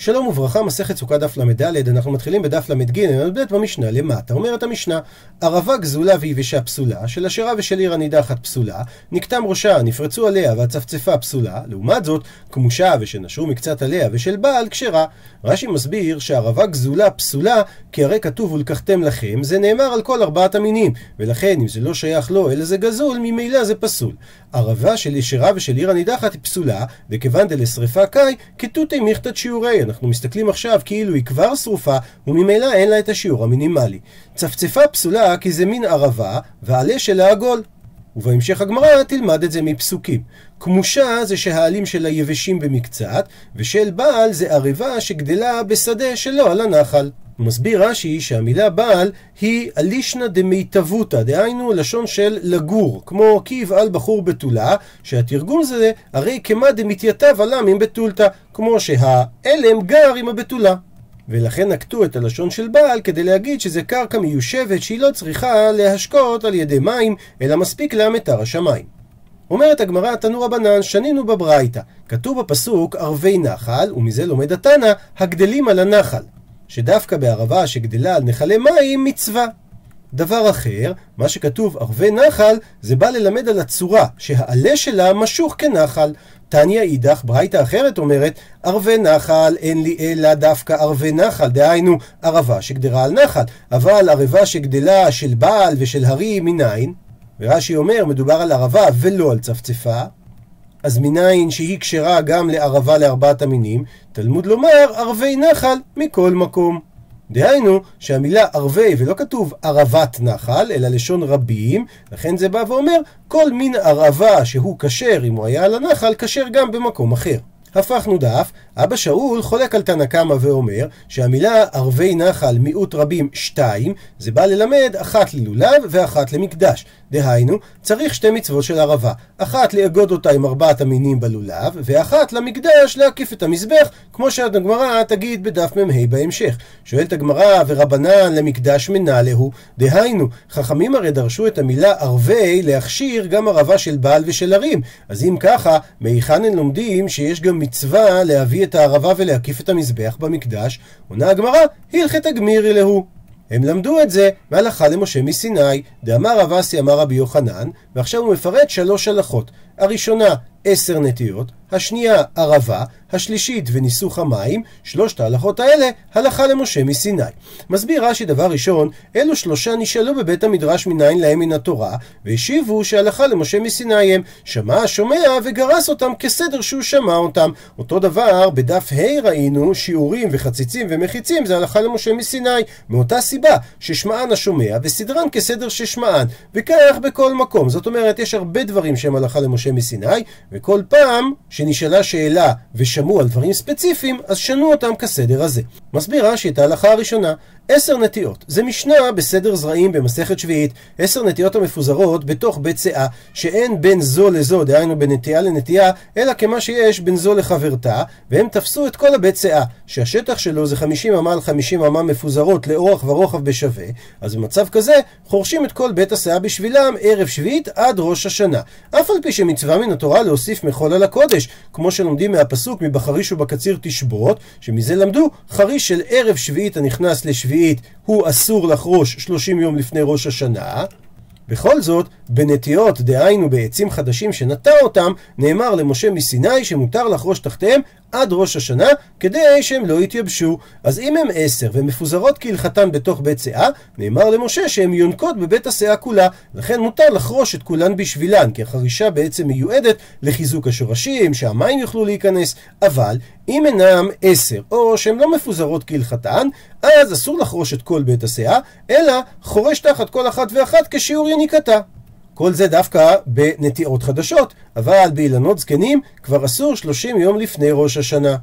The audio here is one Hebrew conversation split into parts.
שלום וברכה, מסכת סוכה דף ל"ד, אנחנו מתחילים בדף ל"ג, ל"ב במשנה למטה. אומרת המשנה, ערבה גזולה ויבשה פסולה, של אשרה ושל עיר הנידחת פסולה, נקטם ראשה, נפרצו עליה והצפצפה פסולה, לעומת זאת, כמושה ושנשרו מקצת עליה ושל בעל כשרה. רש"י מסביר שערבה גזולה פסולה, כי הרי כתוב ולקחתם לכם, זה נאמר על כל ארבעת המינים, ולכן אם זה לא שייך לו אלא זה גזול, ממילא זה פסול. ערבה של ישרה ושל עיר הנידחת פסולה, וכיוון דלשרפה קאי, כתותי מיכתת שיעורי. אנחנו מסתכלים עכשיו כאילו היא כבר שרופה, וממילא אין לה את השיעור המינימלי. צפצפה פסולה כי זה מין ערבה, ועלה שלה עגול. ובהמשך הגמרא תלמד את זה מפסוקים. כמושה זה שהעלים שלה יבשים במקצת, ושל בעל זה ערבה שגדלה בשדה שלא על הנחל. מסביר רש"י שהמילה בעל היא אלישנא דמיטבותא, דהיינו לשון של לגור, כמו כי יבעל בחור בתולה, שהתרגום זה הרי כמה דמתייתב עלם עם בתולתא, כמו שהעלם גר עם הבתולה. ולכן נקטו את הלשון של בעל כדי להגיד שזה קרקע מיושבת שהיא לא צריכה להשקות על ידי מים, אלא מספיק לה מטר השמיים. אומרת הגמרא, תנו רבנן, שנינו בברייתא. כתוב בפסוק ערבי נחל, ומזה לומד התנא, הגדלים על הנחל. שדווקא בערבה שגדלה על נחלי מים מצווה. דבר אחר, מה שכתוב ערבי נחל, זה בא ללמד על הצורה, שהעלה שלה משוך כנחל. תניא אידך, ברייתא אחרת אומרת, ערבי נחל אין לי אלא דווקא ערבי נחל, דהיינו ערבה שגדרה על נחל, אבל ערבה שגדלה של בעל ושל הרי מניין, ורש"י אומר, מדובר על ערבה ולא על צפצפה, אז מניין שהיא כשרה גם לערבה לארבעת המינים, תלמוד לומר ערבי נחל מכל מקום. דהיינו שהמילה ערבי ולא כתוב ערבת נחל, אלא לשון רבים, לכן זה בא ואומר כל מין ערבה שהוא כשר אם הוא היה על הנחל, כשר גם במקום אחר. הפכנו דף, אבא שאול חולק על תנא קמא ואומר שהמילה ערבי נחל מיעוט רבים שתיים, זה בא ללמד אחת ללולב ואחת למקדש. דהיינו, צריך שתי מצוות של ערבה. אחת לאגוד אותה עם ארבעת המינים בלולב, ואחת למקדש להקיף את המזבח, כמו שהגמרא תגיד בדף מ"ה בהמשך. שואלת הגמרא, ורבנן למקדש מנהלהו, דהיינו, חכמים הרי דרשו את המילה ערבי להכשיר גם ערבה של בעל ושל ערים. אז אם ככה, מהיכן הם לומדים שיש גם מצווה להביא את הערבה ולהקיף את המזבח במקדש? עונה הגמרא, הלכת גמירי להו. הם למדו את זה מהלכה למשה מסיני, דאמר רב אסי אמר רבי יוחנן, ועכשיו הוא מפרט שלוש הלכות. הראשונה, עשר נטיות, השנייה, ערבה, השלישית, וניסוך המים, שלושת ההלכות האלה, הלכה למשה מסיני. מסביר רש"י דבר ראשון, אלו שלושה נשאלו בבית המדרש מניין להם מן התורה, והשיבו שהלכה למשה מסיני הם, שמע השומע וגרס אותם כסדר שהוא שמע אותם. אותו דבר, בדף ה' ראינו, שיעורים וחציצים ומחיצים זה הלכה למשה מסיני, מאותה סיבה ששמען השומע וסדרן כסדר ששמען, וכך בכל מקום. זאת אומרת, יש הרבה דברים שהם הלכה למשה מסיני, וכל פעם שנשאלה שאלה ושמעו על דברים ספציפיים, אז שנו אותם כסדר הזה. מסביר רש"י את ההלכה הראשונה, עשר נטיות. זה משנה בסדר זרעים במסכת שביעית, עשר נטיות המפוזרות בתוך בית שאה, שאין בין זו לזו, דהיינו בין נטייה לנטייה, אלא כמה שיש בין זו לחברתה, והם תפסו את כל הבית שאה, שהשטח שלו זה 50 אמה על 50 אמה מפוזרות לאורך ורוחב בשווה, אז במצב כזה חורשים את כל בית השאה בשבילם ערב שביעית עד ראש השנה. אף על פי שמצווה מן התורה להוסיף מחול על הקודש, כמו שלומדים מהפסוק מבחריש ובקציר תשבות, שמזה למדו חריש של ערב שביעית הנכנס לשביעית הוא אסור לחרוש 30 יום לפני ראש השנה. בכל זאת, בנטיות, דהיינו בעצים חדשים שנטע אותם, נאמר למשה מסיני שמותר לחרוש תחתיהם עד ראש השנה, כדי שהם לא יתייבשו. אז אם הם עשר ומפוזרות כהלכתן בתוך בית שאה, נאמר למשה שהן יונקות בבית השאה כולה, לכן מותר לחרוש את כולן בשבילן, כי החרישה בעצם מיועדת לחיזוק השורשים, שהמים יוכלו להיכנס, אבל אם אינם עשר, או שהן לא מפוזרות כהלכתן, אז אסור לחרוש את כל בית השאה, אלא חורש תחת כל אחת ואחת כשיעור יניקתה. כל זה דווקא בנטיעות חדשות, אבל באילנות זקנים כבר אסור 30 יום לפני ראש השנה.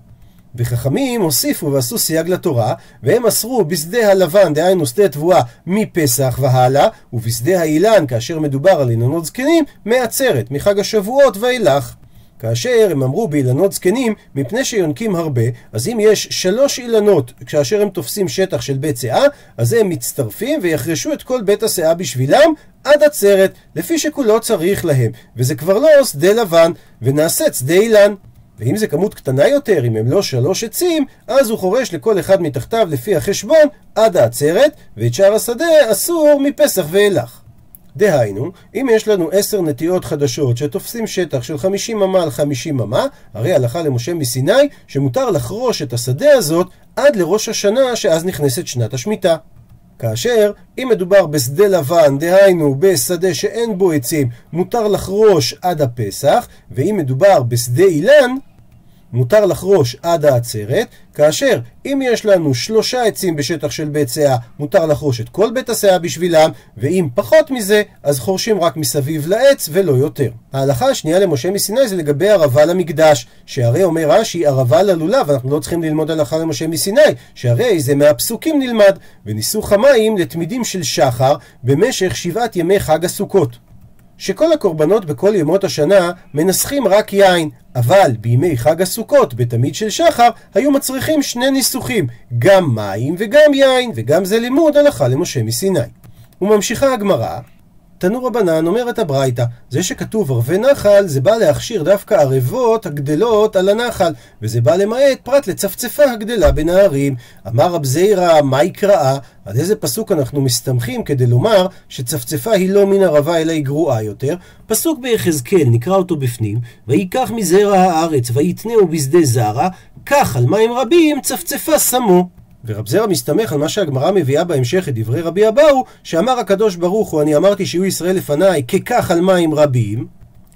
וחכמים הוסיפו ועשו סייג לתורה, והם אסרו בשדה הלבן, דהיינו שדה תבואה, מפסח והלאה, ובשדה האילן, כאשר מדובר על אילנות זקנים, מעצרת, מחג השבועות ואילך. כאשר הם אמרו באילנות זקנים, מפני שיונקים הרבה, אז אם יש שלוש אילנות כאשר הם תופסים שטח של בית שאה, אז הם מצטרפים ויחרשו את כל בית השאה בשבילם עד עצרת, לפי שכולו צריך להם, וזה כבר לא שדה לבן, ונעשה שדה אילן. ואם זה כמות קטנה יותר, אם הם לא שלוש עצים, אז הוא חורש לכל אחד מתחתיו לפי החשבון עד העצרת, ואת שאר השדה אסור מפסח ואילך. דהיינו, אם יש לנו עשר נטיעות חדשות שתופסים שטח של חמישים אמה על חמישים אמה, הרי הלכה למשה מסיני שמותר לחרוש את השדה הזאת עד לראש השנה שאז נכנסת שנת השמיטה. כאשר אם מדובר בשדה לבן, דהיינו בשדה שאין בו עצים, מותר לחרוש עד הפסח, ואם מדובר בשדה אילן, מותר לחרוש עד העצרת, כאשר אם יש לנו שלושה עצים בשטח של בית סאה, מותר לחרוש את כל בית הסאה בשבילם, ואם פחות מזה, אז חורשים רק מסביב לעץ ולא יותר. ההלכה השנייה למשה מסיני זה לגבי ערבה למקדש, שהרי אומר רש"י ערבה ללולב, אנחנו לא צריכים ללמוד הלכה למשה מסיני, שהרי זה מהפסוקים נלמד, וניסוך המים לתמידים של שחר במשך שבעת ימי חג הסוכות. שכל הקורבנות בכל ימות השנה מנסחים רק יין, אבל בימי חג הסוכות, בתמיד של שחר, היו מצריכים שני ניסוחים, גם מים וגם יין, וגם זה לימוד הלכה למשה מסיני. וממשיכה הגמרא, תנו רבנן אומרת הברייתא, זה שכתוב ערבי נחל, זה בא להכשיר דווקא ערבות הגדלות על הנחל, וזה בא למעט פרט לצפצפה הגדלה בין הערים. אמר רב זיירא, מה יקראה? על איזה פסוק אנחנו מסתמכים כדי לומר שצפצפה היא לא מן ערבה אלא היא גרועה יותר? פסוק ביחזקאל, נקרא אותו בפנים, וייקח מזרע הארץ ויתנהו בשדה זרע, כך על מים רבים צפצפה שמו. ורב זרע מסתמך על מה שהגמרא מביאה בהמשך את דברי רבי אבאו, שאמר הקדוש ברוך הוא, אני אמרתי שיהיו ישראל לפניי ככך על מים רבים,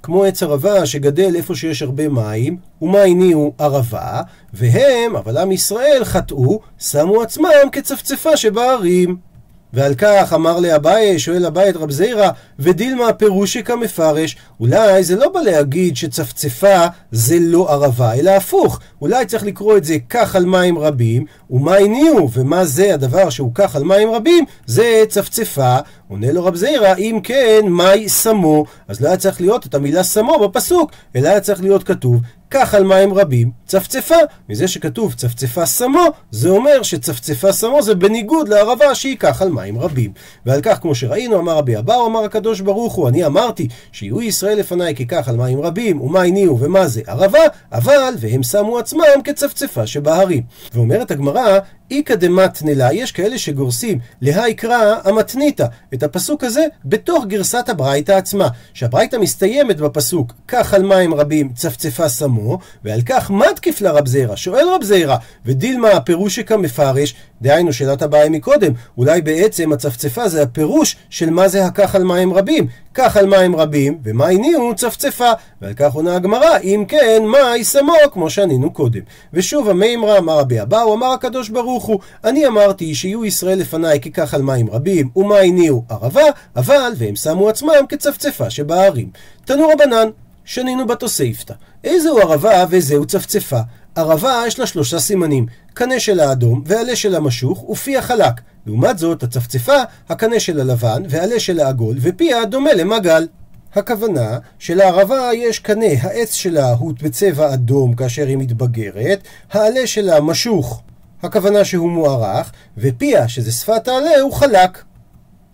כמו עץ ערבה שגדל איפה שיש הרבה מים, ומה הניעו ערבה, והם, אבל עם ישראל, חטאו, שמו עצמם כצפצפה שבהרים. ועל כך אמר לאביי, שואל אביי את רב זיירא, ודילמה פירושי מפרש, אולי זה לא בא להגיד שצפצפה זה לא ערבה, אלא הפוך, אולי צריך לקרוא את זה כך על מים רבים, ומה הניעו, ומה זה הדבר שהוא כך על מים רבים, זה צפצפה, עונה לו רב זיירא, אם כן, מאי סמו, אז לא היה צריך להיות את המילה סמו בפסוק, אלא היה צריך להיות כתוב, כך על מים רבים, צפצפה. מזה שכתוב צפצפה סמו, זה אומר שצפצפה סמו זה בניגוד לערבה שהיא כך על מים רבים. ועל כך, כמו שראינו, אמר רבי אבאו, אמר הקדוש ברוך הוא, אני אמרתי שיהיו ישראל לפניי ככך על מים רבים, ומה הניעו ומה זה ערבה, אבל, והם שמו עצמם כצפצפה שבהרים. ואומרת הגמרא, איכא דמתנלה, יש כאלה שגורסים להאי קרא המתניתא, את הפסוק הזה בתוך גרסת הברייתא עצמה, שהברייתא מסתיימת בפסוק כך על מים רבים צפצפה שמו, ועל כך מתקיף לרב זירא, שואל רב זירא, ודילמה הפירושיקה מפרש, דהיינו שאלת הבעיה מקודם, אולי בעצם הצפצפה זה הפירוש של מה זה הכך על מים רבים, כך על מים רבים, ומה הניעו צפצפה, ועל כך עונה הגמרא, אם כן, מה ישמו, כמו שענינו קודם. ושוב המימרא אמר רבי אבאו, אמר הקדוש ברוך הוא, אני אמרתי שיהיו ישראל לפניי ככך על מים רבים, ומה הניעו ערבה, אבל, והם שמו עצמם כצפצפה שבהרים. תנו רבנן, שנינו בתוספתא. איזהו ערבה וזהו צפצפה? ערבה יש לה שלושה סימנים, קנה של האדום, ועלה של המשוך, ופי החלק. לעומת זאת, הצפצפה, הקנה של הלבן, ועלה של העגול, ופיה דומה למגל. הכוונה שלערבה יש קנה, העץ שלה הוא בצבע אדום כאשר היא מתבגרת, העלה שלה משוך, הכוונה שהוא מוארך, ופיה, שזה שפת העלה, הוא חלק.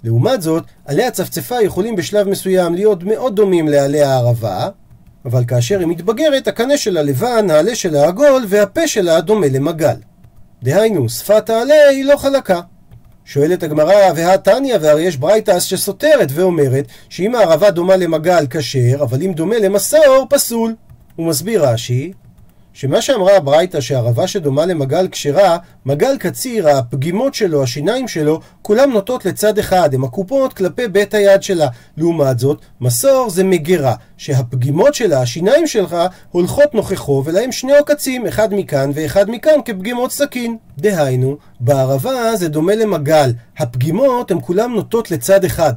לעומת זאת, עלי הצפצפה יכולים בשלב מסוים להיות מאוד דומים לעלי הערבה, אבל כאשר היא מתבגרת, הקנה שלה לבן, העלה שלה עגול, והפה שלה דומה למגל. דהיינו, שפת העלה היא לא חלקה. שואלת הגמרא, והתניא, והרי יש ברייתס שסותרת ואומרת שאם הערבה דומה למגל כשר, אבל אם דומה למסור, פסול. הוא מסביר רש"י, שמה שאמרה הברייתא שערבה שדומה למגל כשרה, מגל קציר, הפגימות שלו, השיניים שלו, כולם נוטות לצד אחד, הן הקופות כלפי בית היד שלה. לעומת זאת, מסור זה מגירה, שהפגימות שלה, השיניים שלך, הולכות נוכחו, ולהם שני עוקצים, אחד מכאן ואחד מכאן כפגימות סכין. דהיינו, בערבה זה דומה למגל, הפגימות הן כולם נוטות לצד אחד.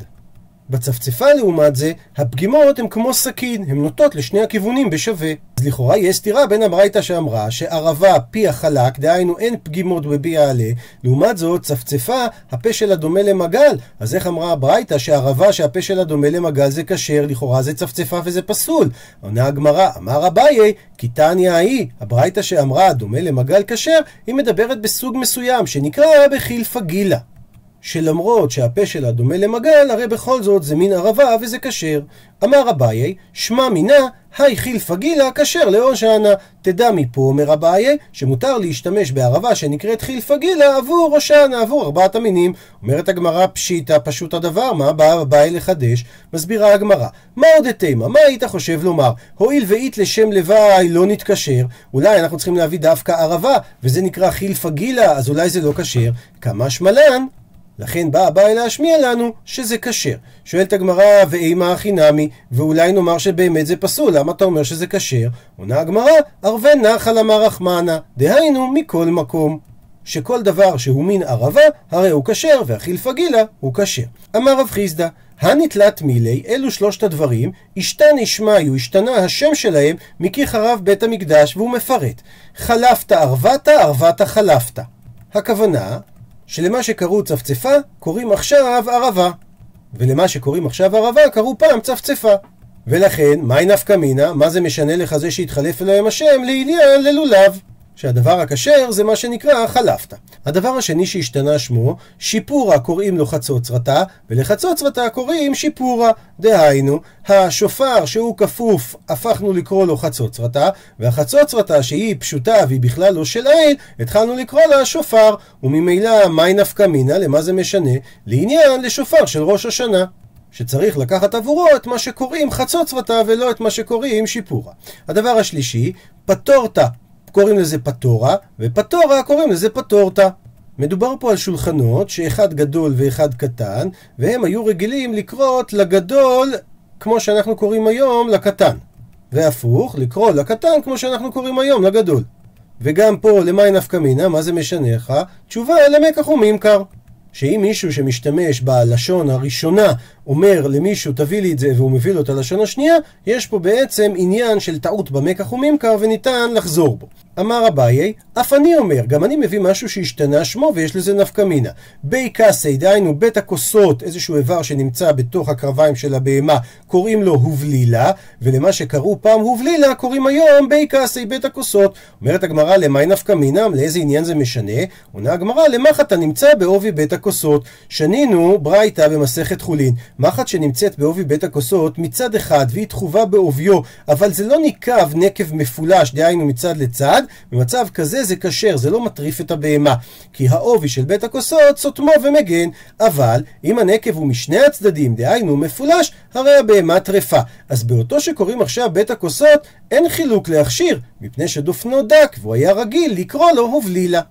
בצפצפה לעומת זה, הפגימות הן כמו סכין, הן נוטות לשני הכיוונים בשווה. אז לכאורה יש סתירה בין הברייתא שאמרה שערבה פי החלק, דהיינו אין פגימות בבי העלה, לעומת זאת צפצפה הפה שלה דומה למגל. אז איך אמרה הברייתא שערבה שהפה שלה דומה למגל זה כשר, לכאורה זה צפצפה וזה פסול. עונה הגמרא, אמר אביי, כי תניא ההיא, הברייתא שאמרה דומה למגל כשר, היא מדברת בסוג מסוים שנקרא בחילפה גילה. שלמרות שהפה שלה דומה למגל, הרי בכל זאת זה מין ערבה וזה כשר. אמר אביי, שמע מינה, היי חילפא גילה כשר להושענא. תדע מפה, אומר אביי, שמותר להשתמש בערבה שנקראת חילפא גילה עבור הושענא, עבור ארבעת המינים. אומרת הגמרא פשיטא, פשוט הדבר, מה בא אביי לחדש? מסבירה הגמרא, מה עוד אתימה? מה היית חושב לומר? הואיל ואית לשם לוואי לא נתקשר, אולי אנחנו צריכים להביא דווקא ערבה, וזה נקרא חילפא גילה, אז אולי זה לא כשר. כמה שמלן, לכן בא הבעל להשמיע לנו שזה כשר. שואלת הגמרא, ואימה הכי נמי, ואולי נאמר שבאמת זה פסול, למה אתה אומר שזה כשר? עונה הגמרא, ערבי נחל אמר רחמנה, דהיינו מכל מקום. שכל דבר שהוא מין ערבה, הרי הוא כשר, והחילפא גילה הוא כשר. אמר רב חיסדא, הנתלת מילי, אלו שלושת הדברים, השתנה שמיו, השתנה השם שלהם, מכי חרב בית המקדש, והוא מפרט. חלפת ערבת, ערבת חלפת. הכוונה, שלמה שקראו צפצפה, קוראים עכשיו ערבה. ולמה שקוראים עכשיו ערבה, קראו פעם צפצפה. ולכן, מהי נפקא מינה? מה זה משנה לך זה שהתחלף אליהם השם לעניין ללולב? שהדבר הכשר זה מה שנקרא חלפת. הדבר השני שהשתנה שמו, שיפורה קוראים לו חצוצרתה, ולחצוצרתה קוראים שיפורה. דהיינו, השופר שהוא כפוף, הפכנו לקרוא לו חצוצרתה, והחצוצרתה שהיא פשוטה והיא בכלל לא של העיל, התחלנו לקרוא לה שופר. וממילא, מהי נפקא מינה? למה זה משנה? לעניין לשופר של ראש השנה. שצריך לקחת עבורו את מה שקוראים חצוצרתה ולא את מה שקוראים שיפורה. הדבר השלישי, פטורתה קוראים לזה פטורה, ופטורה קוראים לזה פטורתה. מדובר פה על שולחנות שאחד גדול ואחד קטן, והם היו רגילים לקרות לגדול כמו שאנחנו קוראים היום לקטן. והפוך, לקרוא לקטן כמו שאנחנו קוראים היום לגדול. וגם פה, למאי נפקא מינה, מה זה משנה לך? תשובה, למקח וממכר. שאם מישהו שמשתמש בלשון הראשונה אומר למישהו תביא לי את זה והוא מביא לו את הלשון השנייה, יש פה בעצם עניין של טעות במקח וממכר וניתן לחזור בו. אמר אביי, אף אני אומר, גם אני מביא משהו שהשתנה שמו ויש לזה נפקא מינה. בי קאסי, דהיינו בית הכוסות, איזשהו איבר שנמצא בתוך הקרביים של הבהמה, קוראים לו הובלילה, ולמה שקראו פעם הובלילה, קוראים היום בי קאסי, בית הכוסות. אומרת הגמרא, למאי נפקא מינה? לאיזה עניין זה משנה? עונה הגמרא, למחת הנמצא בעובי בית הכוסות. שנינו ברייתא במסכת חולין. מחט שנמצאת בעובי בית הכוסות מצד אחד והיא תחובה בעוביו, אבל זה לא ניקב נקב מפולש, דהיינו מצד לצד, במצב כזה זה כשר, זה לא מטריף את הבהמה. כי העובי של בית הכוסות סותמו ומגן, אבל אם הנקב הוא משני הצדדים, דהיינו מפולש, הרי הבהמה טרפה. אז באותו שקוראים עכשיו בית הכוסות, אין חילוק להכשיר, מפני שדופנו דק, והוא היה רגיל לקרוא לו הובלילה.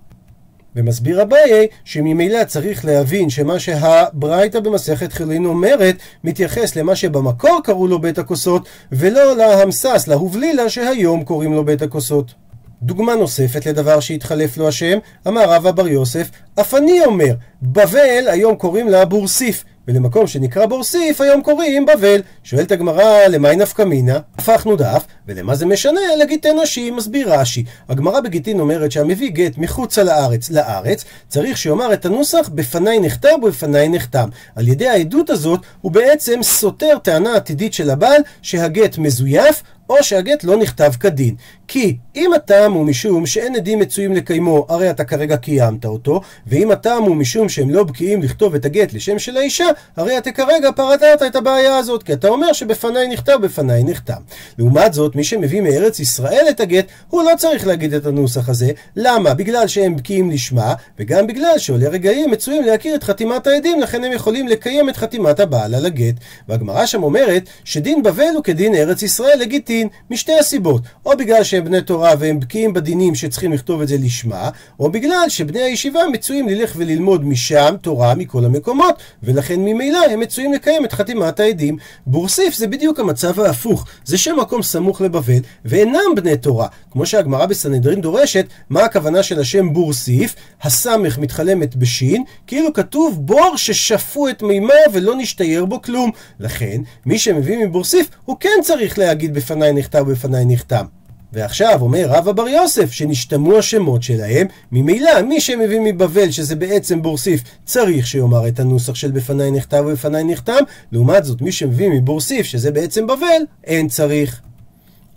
ומסביר אביי שממילא צריך להבין שמה שהברייתא במסכת חילין אומרת מתייחס למה שבמקור קראו לו בית הכוסות ולא להמסס, להובלילה שהיום קוראים לו בית הכוסות. דוגמה נוספת לדבר שהתחלף לו השם, אמר רבא בר יוסף, אף אני אומר, בבל היום קוראים לה בורסיף, ולמקום שנקרא בורסיף היום קוראים בבל. שואלת הגמרא, למאי נפקא מינה? הפכנו דף, ולמה זה משנה? לגיטי נשים, מסביר רש"י. הגמרא בגיטין אומרת שהמביא גט מחוצה לארץ לארץ, צריך שיאמר את הנוסח בפניי נכתב ובפניי נחתם. על ידי העדות הזאת הוא בעצם סותר טענה עתידית של הבעל שהגט מזויף או שהגט לא נכתב כדין. כי אם הטעם הוא משום שאין עדים מצויים לקיימו, הרי אתה כרגע קיימת אותו, ואם הטעם הוא משום שהם לא בקיאים לכתוב את הגט לשם של האישה, הרי אתה כרגע פרטת את הבעיה הזאת, כי אתה אומר שבפניי נכתב, בפניי נחתם. לעומת זאת, מי שמביא מארץ ישראל את הגט, הוא לא צריך להגיד את הנוסח הזה. למה? בגלל שהם בקיאים לשמה, וגם בגלל שעולי רגעים מצויים להכיר את חתימת העדים, לכן הם יכולים לקיים את חתימת הבעל על הגט. והגמרא שם אומרת שדין בבל הוא כדין ארץ ישראל לגיטין, משתי הסיבות. או בגלל שהם בני תורה והם בקיאים בדינים שצריכים לכתוב את זה לשמה, או בגלל שבני הישיבה מצויים ללך וללמוד משם תורה מכל המקומות, ולכן ממילא הם מצויים לקיים את חתימת העדים. בורסיף זה בדיוק המצב ההפוך, זה שם מקום סמוך לבבל, ואינם בני תורה. כמו שהגמרא בסנהדרין דורשת, מה הכוונה של השם בורסיף? הסמך מתחלמת בשין, כאילו כתוב בור ששפו את מימה ולא נשתייר בו כלום. לכן, מי שמביא מבורסיף, הוא כן צריך להגיד בפניי נכתב ובפניי נחתם. ועכשיו אומר רבא בר יוסף שנשתמו השמות שלהם, ממילא מי שמביא מבבל שזה בעצם בורסיף צריך שיאמר את הנוסח של בפניי נכתב ובפניי נחתם, לעומת זאת מי שמביא מבורסיף שזה בעצם בבל אין צריך.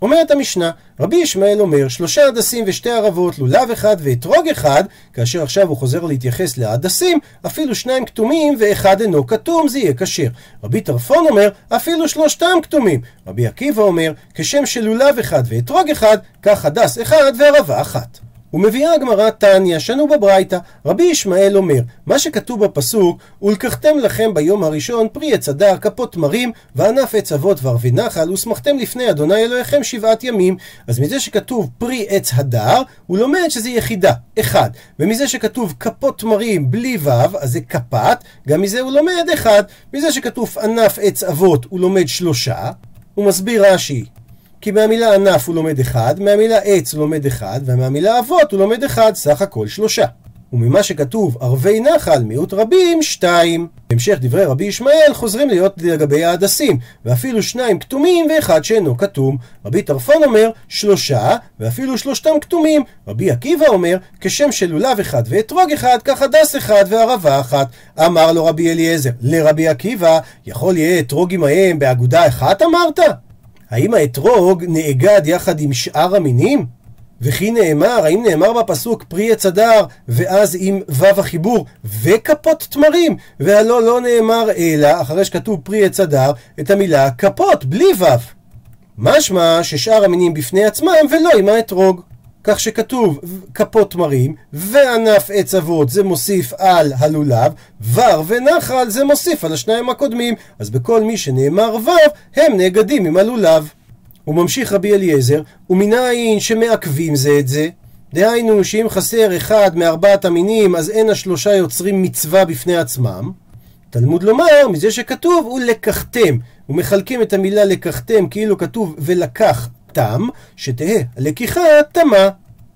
אומרת המשנה, רבי ישמעאל אומר, שלושה הדסים ושתי ערבות, לולב אחד ואתרוג אחד, כאשר עכשיו הוא חוזר להתייחס להדסים, אפילו שניים כתומים ואחד אינו כתום, זה יהיה כשר. רבי טרפון אומר, אפילו שלושתם כתומים. רבי עקיבא אומר, כשם של לולב אחד ואתרוג אחד, כך הדס אחד וערבה אחת. ומביאה הגמרא תניא, שנו בברייתא, רבי ישמעאל אומר, מה שכתוב בפסוק, ולקחתם לכם ביום הראשון פרי עץ הדר, כפות תמרים, וענף עץ אבות וערבי נחל, ושמחתם לפני אדוני אלוהיכם שבעת ימים. אז מזה שכתוב פרי עץ הדר, הוא לומד שזה יחידה, אחד. ומזה שכתוב כפות תמרים בלי ו', אז זה כפת, גם מזה הוא לומד אחד. מזה שכתוב ענף עץ אבות, הוא לומד שלושה. הוא מסביר רש"י, כי מהמילה ענף הוא לומד אחד, מהמילה עץ הוא לומד אחד, ומהמילה אבות הוא לומד אחד, סך הכל שלושה. וממה שכתוב ערבי נחל מיעוט רבים, שתיים. בהמשך דברי רבי ישמעאל חוזרים להיות לגבי ההדסים, ואפילו שניים כתומים ואחד שאינו כתום. רבי טרפון אומר שלושה, ואפילו שלושתם כתומים. רבי עקיבא אומר כשם של לולב אחד ואתרוג אחד, כך הדס אחד וערבה אחת. אמר לו רבי אליעזר לרבי עקיבא, יכול יהיה אתרוג עמהם באגודה אחת אמרת? האם האתרוג נאגד יחד עם שאר המינים? וכי נאמר, האם נאמר בפסוק פרי עץ הדר, ואז עם וו החיבור, וכפות תמרים? והלא לא נאמר אלא, אחרי שכתוב פרי עץ הדר, את המילה כפות, בלי וו. משמע ששאר המינים בפני עצמם, ולא עם האתרוג. כך שכתוב כפות תמרים, וענף עץ אבות זה מוסיף על הלולב, ור ונחל זה מוסיף על השניים הקודמים. אז בכל מי שנאמר וו, הם נאגדים עם הלולב. הוא ממשיך רבי אליעזר, ומנין שמעכבים זה את זה? דהיינו שאם חסר אחד מארבעת המינים, אז אין השלושה יוצרים מצווה בפני עצמם. תלמוד לומר, מזה שכתוב, ולקחתם. ומחלקים את המילה לקחתם כאילו כתוב ולקח תם, שתהא הלקיחה תמה.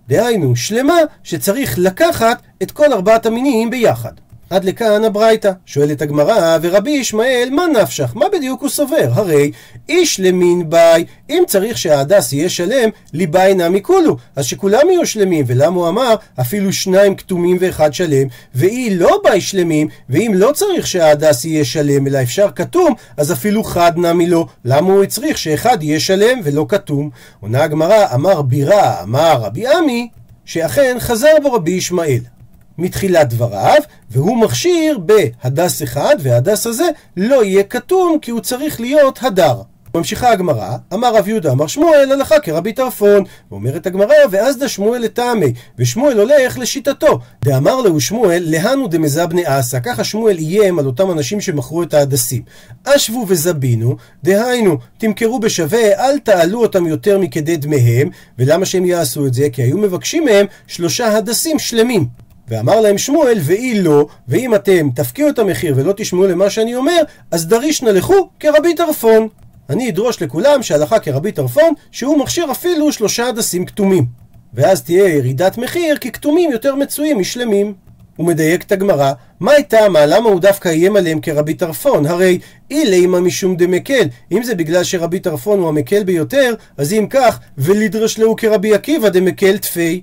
דהיינו, שלמה שצריך לקחת את כל ארבעת המינים ביחד. עד לכאן הברייתא. שואלת הגמרא, ורבי ישמעאל, מה נפשך? מה בדיוק הוא סובר? הרי איש למין ביי, אם צריך שההדס יהיה שלם, ליבה אינה מכולו. אז שכולם יהיו שלמים, ולמה הוא אמר, אפילו שניים כתומים ואחד שלם, ואי לא ביי שלמים, ואם לא צריך שההדס יהיה שלם, אלא אפשר כתום, אז אפילו חד נמי לו. למה הוא הצריך שאחד יהיה שלם ולא כתום? עונה הגמרא, אמר בירה, אמר רבי עמי, שאכן חזר בו רבי ישמעאל. מתחילת דבריו, והוא מכשיר בהדס אחד, והדס הזה לא יהיה כתום כי הוא צריך להיות הדר. ממשיכה הגמרא, אמר רב יהודה אמר שמואל הלכה כרבי טרפון. ואומרת הגמרא, ואז דה שמואל לטעמי, ושמואל הולך לשיטתו. דאמר לו שמואל, להנו דמזבני אסא, ככה שמואל איים על אותם אנשים שמכרו את ההדסים. אשבו וזבינו, דהיינו, תמכרו בשווה, אל תעלו אותם יותר מכדי דמיהם, ולמה שהם יעשו את זה? כי היו מבקשים מהם שלושה הדסים שלמים. ואמר להם שמואל, ואי לא, ואם אתם תפקיעו את המחיר ולא תשמעו למה שאני אומר, אז דרישנה לכו כרבי טרפון. אני אדרוש לכולם שהלכה כרבי טרפון, שהוא מכשיר אפילו שלושה הדסים כתומים. ואז תהיה ירידת מחיר, כי כתומים יותר מצויים משלמים. הוא מדייק את הגמרא, מה הייתה מה? למה הוא דווקא איים עליהם כרבי טרפון? הרי אילימה משום דמקל. אם זה בגלל שרבי טרפון הוא המקל ביותר, אז אם כך, ולדרש להו כרבי עקיבא דמקל תפי.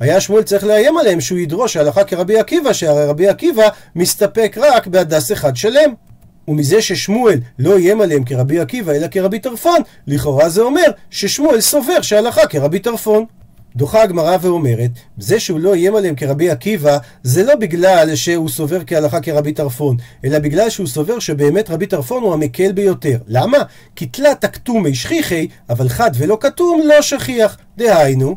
היה שמואל צריך לאיים עליהם שהוא ידרוש ההלכה כרבי עקיבא, שהרי רבי עקיבא מסתפק רק בהדס אחד שלם. ומזה ששמואל לא איים עליהם כרבי עקיבא אלא כרבי טרפון, לכאורה זה אומר ששמואל סובר שהלכה כרבי טרפון. דוחה הגמרא ואומרת, זה שהוא לא איים עליהם כרבי עקיבא, זה לא בגלל שהוא סובר כהלכה כרבי טרפון, אלא בגלל שהוא סובר שבאמת רבי טרפון הוא המקל ביותר. למה? כי תלת הכתומי שכיחי, אבל חד ולא כתום לא שכיח. דהיינו,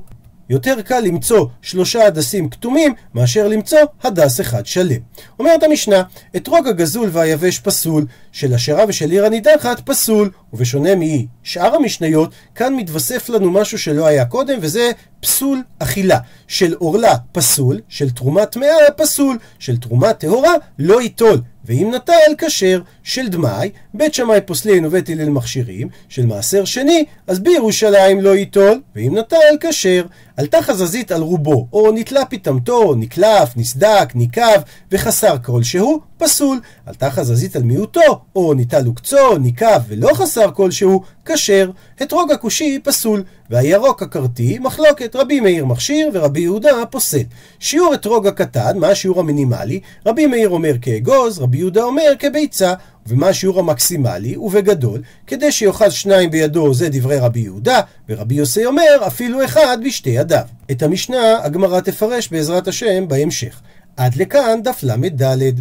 יותר קל למצוא שלושה הדסים כתומים מאשר למצוא הדס אחד שלם. אומרת המשנה, אתרוג הגזול והיבש פסול, של אשרה ושל עיר הנידחת פסול, ובשונה משאר המשניות, כאן מתווסף לנו משהו שלא היה קודם, וזה פסול אכילה. של עורלה פסול, של תרומה טמאה פסול, של תרומה טהורה לא ייטול. ואם נטל כשר של דמאי, בית שמאי פוסלין ובית הלל מכשירים, של מעשר שני, אז בירושלים לא ייטול, ואם נטל כשר. עלתה חזזית על רובו, או נתלה פתמתו, נקלף, נסדק, ניקב, וחסר כלשהו, פסול. עלתה חזזית על מיעוטו, או ניטל וקצו, ניקב ולא חסר כלשהו, כשר. אתרוג הכושי פסול, והירוק הכרתי מחלוקת רבי מאיר מכשיר ורבי יהודה פוסל. שיעור אתרוג הקטן, מה השיעור המינימלי? רבי מאיר אומר כאגוז, רבי יהודה אומר כביצה. ומה השיעור המקסימלי? ובגדול, כדי שיאכל שניים בידו זה דברי רבי יהודה, ורבי יוסי אומר אפילו אחד בשתי ידיו. את המשנה הגמרא תפרש בעזרת השם בהמשך. עד לכאן דף ל"ד.